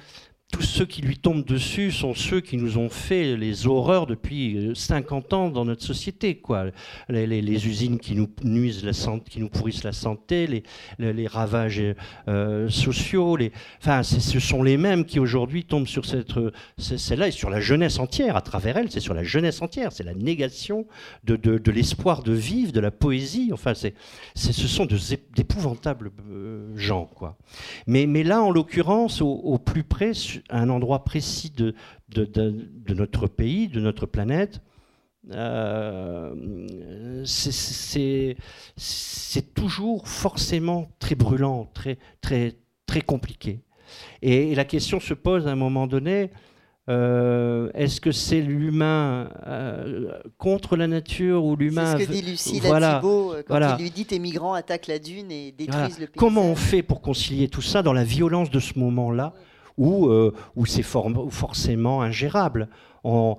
tous ceux qui lui tombent dessus sont ceux qui nous ont fait les horreurs depuis 50 euh, ans dans notre société. Quoi. Les, usines qui nous nuisent la santé, qui nous pourrissent la santé, les, ravages euh, sociaux. Enfin, ce sont les mêmes qui aujourd'hui tombent sur cette, celle-là et sur la jeunesse entière. À travers elle, c'est sur la jeunesse entière. C'est la négation de, de, l'espoir de vivre, de la poésie. Enfin, c'est, ce sont d'épouvantables euh, gens. Quoi. Mais, mais là, en l'occurrence, au plus près, à un endroit précis de, de, notre pays, de notre planète, euh, c'est toujours forcément très brûlant, très, très, très compliqué. Et, la question se pose à un moment donné, euh, est-ce que c'est l'humain euh, contre la nature ou l'humain C'est ce que dit Lucie voilà, quand voilà. il lui dit tes migrants attaquent la dune et détruisent le pays. Comment on fait pour concilier tout ça dans la violence de ce moment-là? Ou euh, où c'est forcément ingérable. Euh,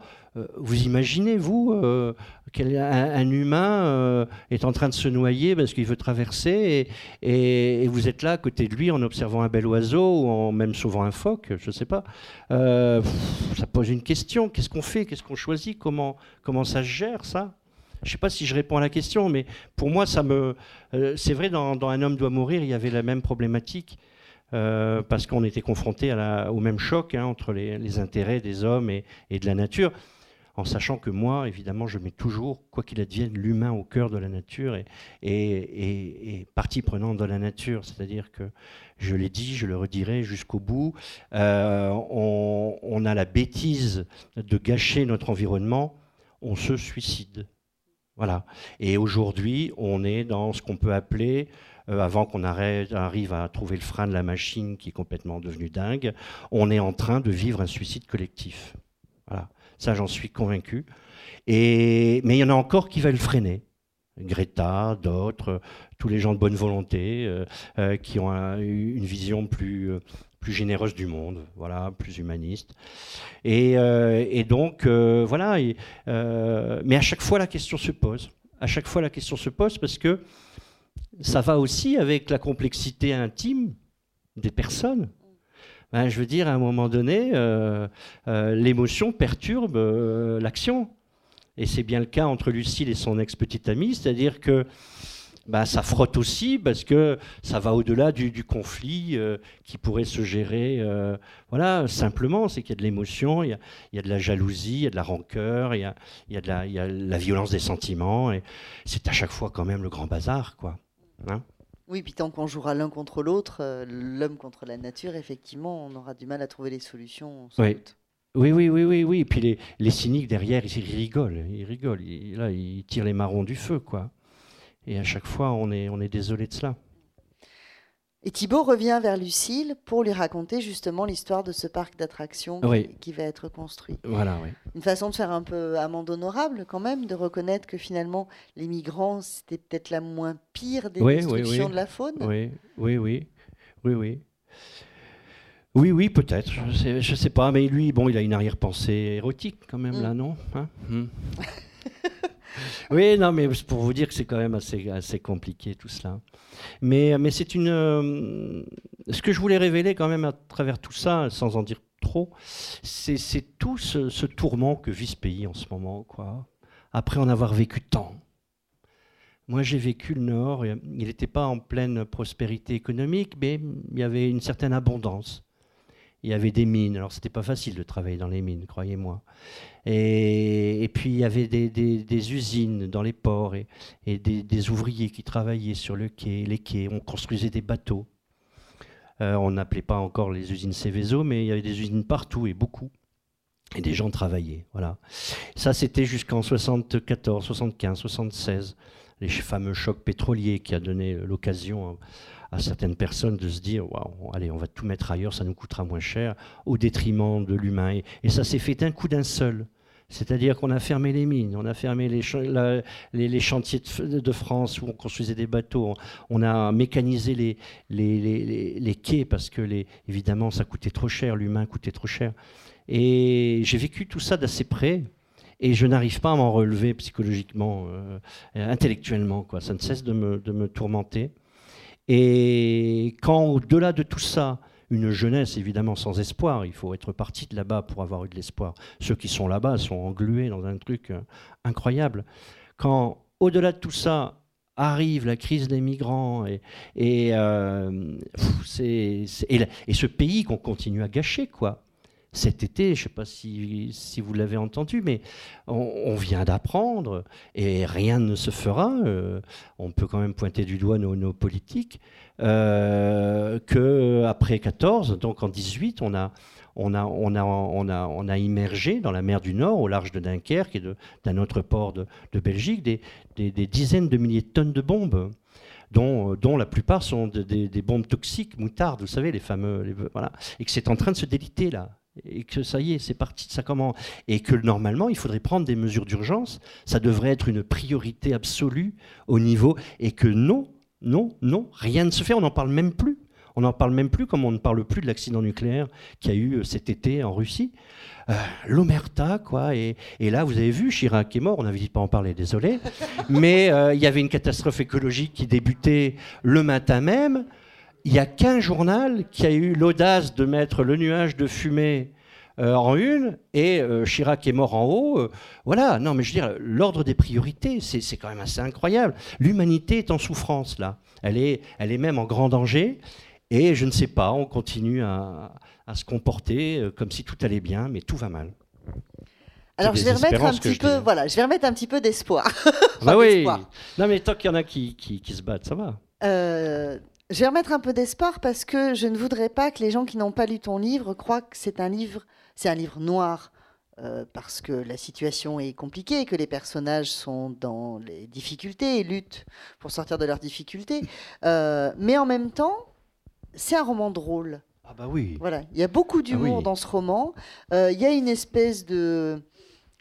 vous imaginez, vous, euh, qu'un humain est en train de se noyer parce qu'il veut traverser et, vous êtes là à côté de lui en observant un bel oiseau ou en même sauvant un phoque, je ne sais pas. ça pose une question. Qu'est-ce qu'on fait? Qu'est-ce qu'on choisit? Comment, comment ça se gère, ça? Je ne sais pas si je réponds à la question, mais pour moi, ça me. c'est vrai, dans, Un homme doit mourir, il y avait la même problématique. Euh, parce qu'on était confronté au même choc hein, entre les, intérêts des hommes et, de la nature, en sachant que moi, évidemment, je mets toujours, quoi qu'il advienne, l'humain au cœur de la nature et, partie prenante de la nature. C'est-à-dire que, je l'ai dit, je le redirai jusqu'au bout, euh, on, on a la bêtise de gâcher notre environnement, on se suicide. Voilà. Et aujourd'hui, on est dans ce qu'on peut appeler avant qu'on arrive à trouver le frein de la machine qui est complètement devenue dingue, on est en train de vivre un suicide collectif. Voilà, ça j'en suis convaincu. Mais il y en a encore qui veulent freiner. Greta, d'autres, tous les gens de bonne volonté euh, euh, qui ont une vision plus, généreuse du monde, voilà, plus humaniste. Et donc, voilà. mais à chaque fois, la question se pose. À chaque fois, la question se pose parce que ça va aussi avec la complexité intime des personnes. Ben, je veux dire, à un moment donné, euh, euh, l'émotion perturbe euh, l'action. Et c'est bien le cas entre Lucille et son ex-petite amie, c'est-à-dire que ben, ça frotte aussi parce que ça va au-delà du, conflit qui pourrait se gérer. voilà, simplement, c'est qu'il y a de l'émotion, il, y a de la jalousie, il y a de la rancœur, il y a, il y a de la, il y a la violence des sentiments. Et c'est à chaque fois quand même le grand bazar, quoi. Hein oui, puis tant qu'on jouera l'un contre l'autre, euh, l'homme contre la nature, effectivement, on aura du mal à trouver les solutions. oui. oui. oui, oui, oui, oui, Et puis les, les cyniques derrière, ils, rigolent, ils rigolent. là, ils tirent les marrons du feu, quoi. Et à chaque fois, on est, on est désolé de cela. Et Thibault revient vers Lucille pour lui raconter justement l'histoire de ce parc d'attractions qui, va être construit. Voilà, oui. Une façon de faire un peu amende honorable quand même, de reconnaître que finalement les migrants c'était peut-être la moins pire des destructions de la faune. Oui, oui, oui, oui, oui. Oui, oui, peut-être. Je ne sais, sais, pas, mais lui, bon, il a une arrière-pensée érotique quand même là, mm. non hein? Mm. <laughs> Oui, non, mais pour vous dire que c'est quand même assez, assez compliqué tout cela. Mais, c'est une. Euh, ce que je voulais révéler quand même à travers tout ça, sans en dire trop, c'est tout ce, tourment que vit ce pays en ce moment, quoi. Après en avoir vécu tant. Moi, j'ai vécu le Nord. Il n'était pas en pleine prospérité économique, mais il y avait une certaine abondance. Il y avait des mines. Alors, c'était pas facile de travailler dans les mines, croyez-moi. Et, puis, il y avait des, usines dans les ports et, des, ouvriers qui travaillaient sur le quai, les quais. On construisait des bateaux. Euh, on n'appelait pas encore les usines Céveso, mais il y avait des usines partout et beaucoup. Et des gens travaillaient. Voilà. Ça, c'était jusqu'en 74, 75, 76. Les fameux chocs pétroliers qui a donné l'occasion à certaines personnes de se dire allez, on va tout mettre ailleurs, ça nous coûtera moins cher, au détriment de l'humain. Et, ça s'est fait d'un coup d'un seul. C'est-à-dire qu'on a fermé les mines, on a fermé les, chantiers de, France où on construisait des bateaux, on, a mécanisé les, quais parce que, évidemment, ça coûtait trop cher, l'humain coûtait trop cher. Et j'ai vécu tout ça d'assez près. Et je n'arrive pas à m'en relever psychologiquement, euh, intellectuellement. Quoi. Ça ne cesse de me, tourmenter. Et quand au-delà de tout ça, une jeunesse évidemment sans espoir, il faut être parti de là-bas pour avoir eu de l'espoir. Ceux qui sont là-bas sont englués dans un truc euh, incroyable. Quand au-delà de tout ça arrive la crise des migrants et, et, euh, ce pays qu'on continue à gâcher, quoi cet été, je ne sais pas si, vous l'avez entendu, mais on, vient d'apprendre, et rien ne se fera, euh, on peut quand même pointer du doigt nos, politiques, euh, qu'après 14, donc en 18, on a, immergé dans la mer du Nord, au large de Dunkerque et d'un autre port de, Belgique, des, dizaines de milliers de tonnes de bombes. Dont, dont, la plupart sont des, bombes toxiques, moutardes, vous savez, les fameux. voilà, et que c'est en train de se déliter là et que ça y est, c'est parti, ça commence, et que normalement, il faudrait prendre des mesures d'urgence, ça devrait être une priorité absolue au niveau, et que non, non, non, rien ne se fait, on n'en parle même plus. On n'en parle même plus comme on ne parle plus de l'accident nucléaire qu'il y a eu euh, cet été en Russie. Euh, L'Omerta, quoi. Et, là, vous avez vu, Chirac est mort, on n'avait dit pas en parler, désolé. <laughs> Mais euh, il y avait une catastrophe écologique qui débutait le matin même il n'y a qu'un journal qui a eu l'audace de mettre le nuage de fumée euh, en une et euh, Chirac est mort en haut. Euh, voilà, non, mais je veux dire, l'ordre des priorités, c'est quand même assez incroyable. L'humanité est en souffrance là. Elle est, elle est même en grand danger. Et je ne sais pas, on continue à, se comporter comme si tout allait bien, mais tout va mal. Alors je vais remettre un petit peu, voilà, je vais remettre un petit peu d'espoir. <laughs> bah oui. Non mais tant qu'il y en a qui, qui, qui se battent, ça va. Je vais remettre un peu d'espoir parce que je ne voudrais pas que les gens qui n'ont pas lu ton livre croient que c'est un livre, c'est un livre noir. Euh, parce que la situation est compliquée et que les personnages sont dans les difficultés et luttent pour sortir de leurs difficultés. Euh, mais en même temps, c'est un roman drôle. Ah bah oui. Voilà, il y a beaucoup ah d'humour dans ce roman. Euh, il y a une espèce de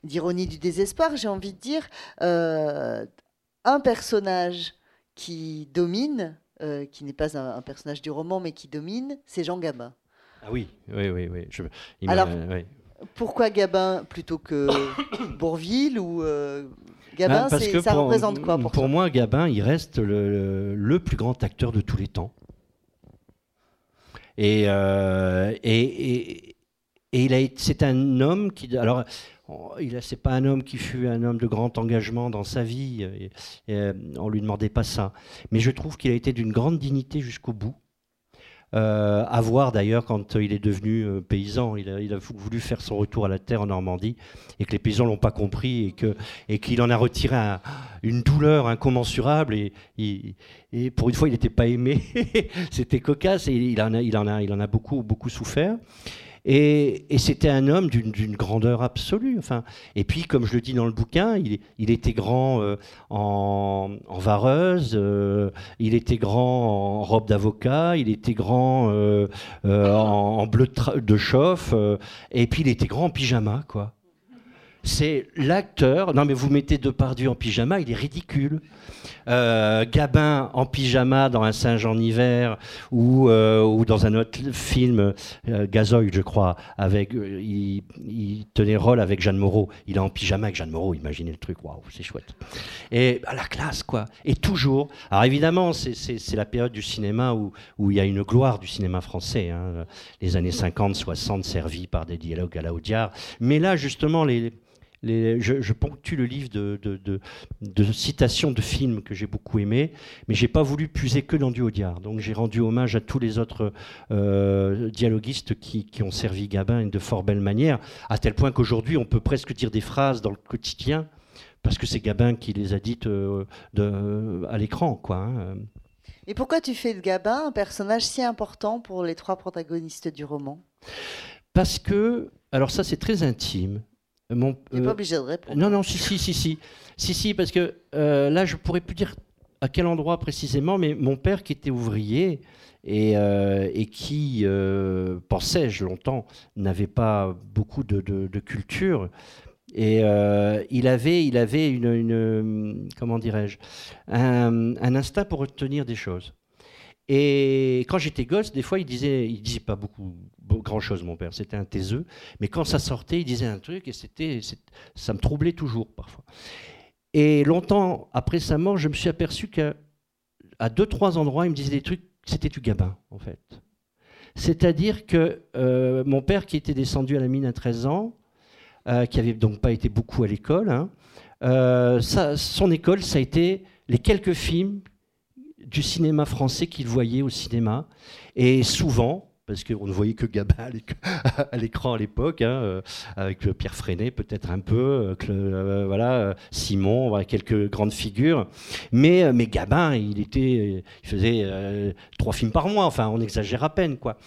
d'ironie du désespoir, j'ai envie de dire. un personnage qui domine euh, qui n'est pas un, personnage du roman, mais qui domine, c'est Jean Gabin. Ah oui, oui, oui. oui. Alors, pourquoi Gabin plutôt que <coughs> Bourville ou euh, Gabin, ben, ça représente quoi pour, pour moi, Gabin, il reste le, plus grand acteur de tous les temps. Et, euh, et, et, et c'est un homme qui. Alors, c'est pas un homme qui fut un homme de grand engagement dans sa vie. Et, euh, on lui demandait pas ça. Mais je trouve qu'il a été d'une grande dignité jusqu'au bout. Euh, à voir d'ailleurs quand il est devenu euh, paysan. Il a, voulu faire son retour à la terre en Normandie et que les paysans l'ont pas compris et et qu'il en a retiré une douleur incommensurable et, et, pour une fois il n'était pas aimé. <laughs> C'était cocasse et il en a, il en a, il en a beaucoup beaucoup souffert. Et, c'était un homme d'une grandeur absolue. Enfin, et puis, comme je le dis dans le bouquin, il, était grand euh, en, vareuse, euh, il était grand en robe d'avocat, il était grand euh, en, bleu de, de chauffe, et puis il était grand en pyjama, quoi. C'est l'acteur. Non, mais vous mettez Depardieu en pyjama, il est ridicule. Euh, Gabin en pyjama dans un singe en hiver ou, euh, ou dans un autre film, euh, Gazoil, je crois, avec, il, tenait rôle avec Jeanne Moreau. Il est en pyjama avec Jeanne Moreau, imaginez le truc, waouh, c'est chouette. Et à la classe, quoi. Et toujours. Alors évidemment, c'est la période du cinéma où, où il y a une gloire du cinéma français. Hein. les années 50, 60, servis par des dialogues à la Audiard. Mais là, justement, les je, ponctue le livre de, citations de films que j'ai beaucoup aimés, mais j'ai pas voulu puiser que dans du Audiard. Donc j'ai rendu hommage à tous les autres euh, dialoguistes qui, ont servi Gabin de fort belle manière, à tel point qu'aujourd'hui on peut presque dire des phrases dans le quotidien parce que c'est Gabin qui les a dites euh, à l'écran, quoi. Hein. Et pourquoi tu fais de Gabin un personnage si important pour les trois protagonistes du roman? Parce que, alors ça c'est très intime, mon, pas euh, obligé de répondre. Non, non, si, si, si, si. Si, si, parce que euh, là, je pourrais plus dire à quel endroit précisément, mais mon père qui était ouvrier et, euh, et qui, pensais-je longtemps, n'avait pas beaucoup de, de, culture. Et il avait, il avait une, une comment dirais-je, un, un, instinct pour retenir des choses. Et quand j'étais gosse, des fois, il disait, il disait pas beaucoup, grand chose, mon père. C'était un taiseux, mais quand ça sortait, il disait un truc et c'était, ça me troublait toujours parfois. Et longtemps après sa mort, je me suis aperçu qu'à à deux trois endroits, il me disait des trucs, c'était du gabin en fait. C'est-à-dire que euh, mon père, qui était descendu à la mine à 13 ans, euh, qui avait donc pas été beaucoup à l'école, hein, euh, son école, ça a été les quelques films du cinéma français qu'il voyait au cinéma. Et souvent, parce qu'on ne voyait que Gabin à <laughs> l'écran à l'époque, hein, euh, avec Pierre Freinet peut-être un peu, euh, euh, voilà, Simon, quelques grandes figures. Mais, mais Gabin, il, était, il faisait trois films par mois, enfin on exagère à peine. quoi.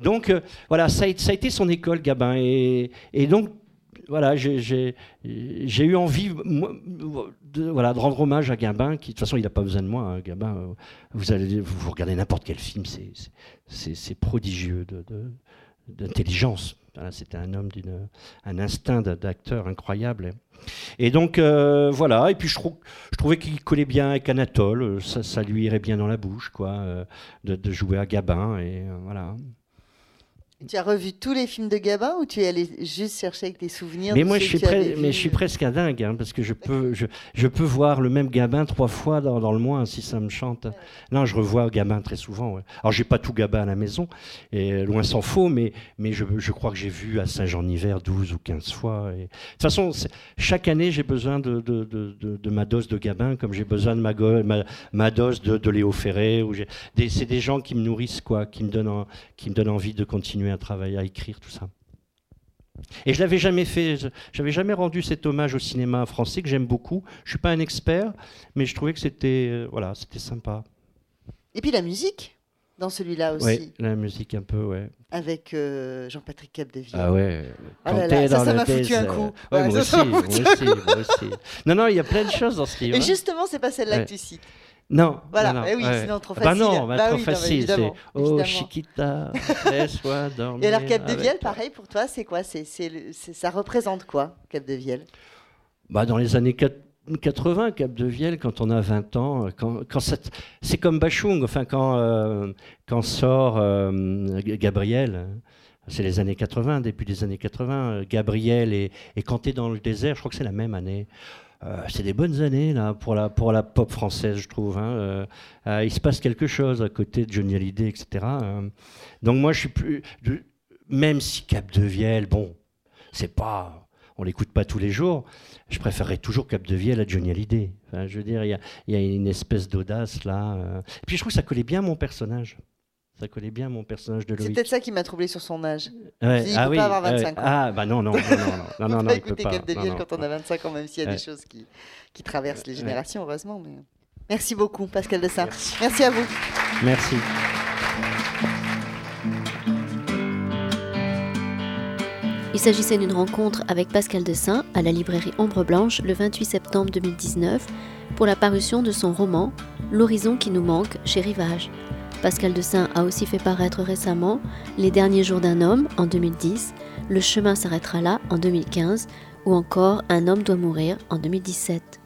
Donc voilà, ça a, été son école, Gabin. Et donc voilà, j'ai eu envie de, voilà, de rendre hommage à Gabin, qui de toute façon il n'a pas besoin de moi. Hein, Gabin, euh, vous allez vous regardez n'importe quel film, c'est prodigieux d'intelligence. C'était un homme d'une un instinct d'acteur incroyable. Et donc euh, voilà, et puis je, trouvais qu'il collait bien avec Anatole, ça, ça, lui irait bien dans la bouche, quoi, euh, de, de jouer à Gabin, et voilà. Tu as revu tous les films de Gabin ou tu es allé juste chercher avec tes souvenirs Mais moi, je suis, mais je suis presque un dingue, hein, parce que je peux, je, je, peux voir le même Gabin trois fois dans, dans le mois hein, si ça me chante. Non, je revois Gabin très souvent. Ouais. Alors, j'ai pas tout Gabin à la maison, et loin s'en faut, mais, mais je, je crois que j'ai vu à Saint-Jean-Hiver 12 ou 15 fois. Et... De toute façon, chaque année, j'ai besoin de, de, de, de, ma dose de Gabin, comme j'ai besoin de ma, ma, ma dose de, Léo Ferré. C'est des gens qui me nourrissent, quoi, qui me donnent, qui me donnent envie de continuer à travailler, à écrire, tout ça. Et je l'avais jamais fait, j'avais jamais rendu cet hommage au cinéma français que j'aime beaucoup. Je suis pas un expert, mais je trouvais que c'était euh, voilà, c'était sympa. Et puis la musique dans celui-là aussi. Oui, la musique un peu, ouais. Avec euh, Jean-Patrick Capdeville. Ah ouais. Ah là ça, ça m'a foutu un coup. Ouais, moi, aussi, moi, aussi, moi aussi, Non, non, il y a plein de choses dans ce <laughs> livre. Et hein. justement, c'est pas celle-là que tu cites. Non. Voilà, non, eh oui, sinon trop facile. Bah non, bah, bah trop facile. C'est Oh Chiquita, <laughs> laisse-moi dormir. Et alors Cap de Vielle, pareil pour toi, c'est quoi? C'est, Ça représente quoi, Cap de Vielle? Bah, Dans les années 80, Cap de Vielle, quand on a 20 ans, quand, quand c'est comme Bachung, enfin quand, euh, quand sort euh, Gabriel. C'est les années 80, début des années 80. Gabriel et, et t'es dans le désert, je crois que c'est la même année. Euh, c'est des bonnes années là pour la pour la pop française, je trouve. Hein. Euh, euh, il se passe quelque chose à côté de Johnny Hallyday, etc. donc moi, je suis plus, même si Cap de Vielle, bon, c'est pas, on l'écoute pas tous les jours. Je préférerais toujours Cap de Vielle à Johnny Hallyday. Je veux dire, il y a, y a, une espèce d'audace là. Et puis je trouve que ça collait bien à mon personnage. Ça collait bien mon personnage de Loïc. C'est peut-être ça qui m'a troublé sur son âge. Ouais. Il ah, oui, pas avoir 25 ans. Ah, bah non, non, non, non, non, <laughs> non, non, il peut pas. quand on a 25 ans, même s'il y a des choses qui, qui traversent les générations, heureusement. Mais... Merci beaucoup, Pascal Dessin. Merci. Merci à vous. Merci. Il s'agissait d'une rencontre avec Pascal Dessin à la librairie Ombre Blanche le 28 septembre 2019 pour la parution de son roman L'horizon qui nous manque chez Rivage. Pascal Dessin a aussi fait paraître récemment Les derniers jours d'un homme en 2010, Le chemin s'arrêtera là en 2015 ou encore Un homme doit mourir en 2017.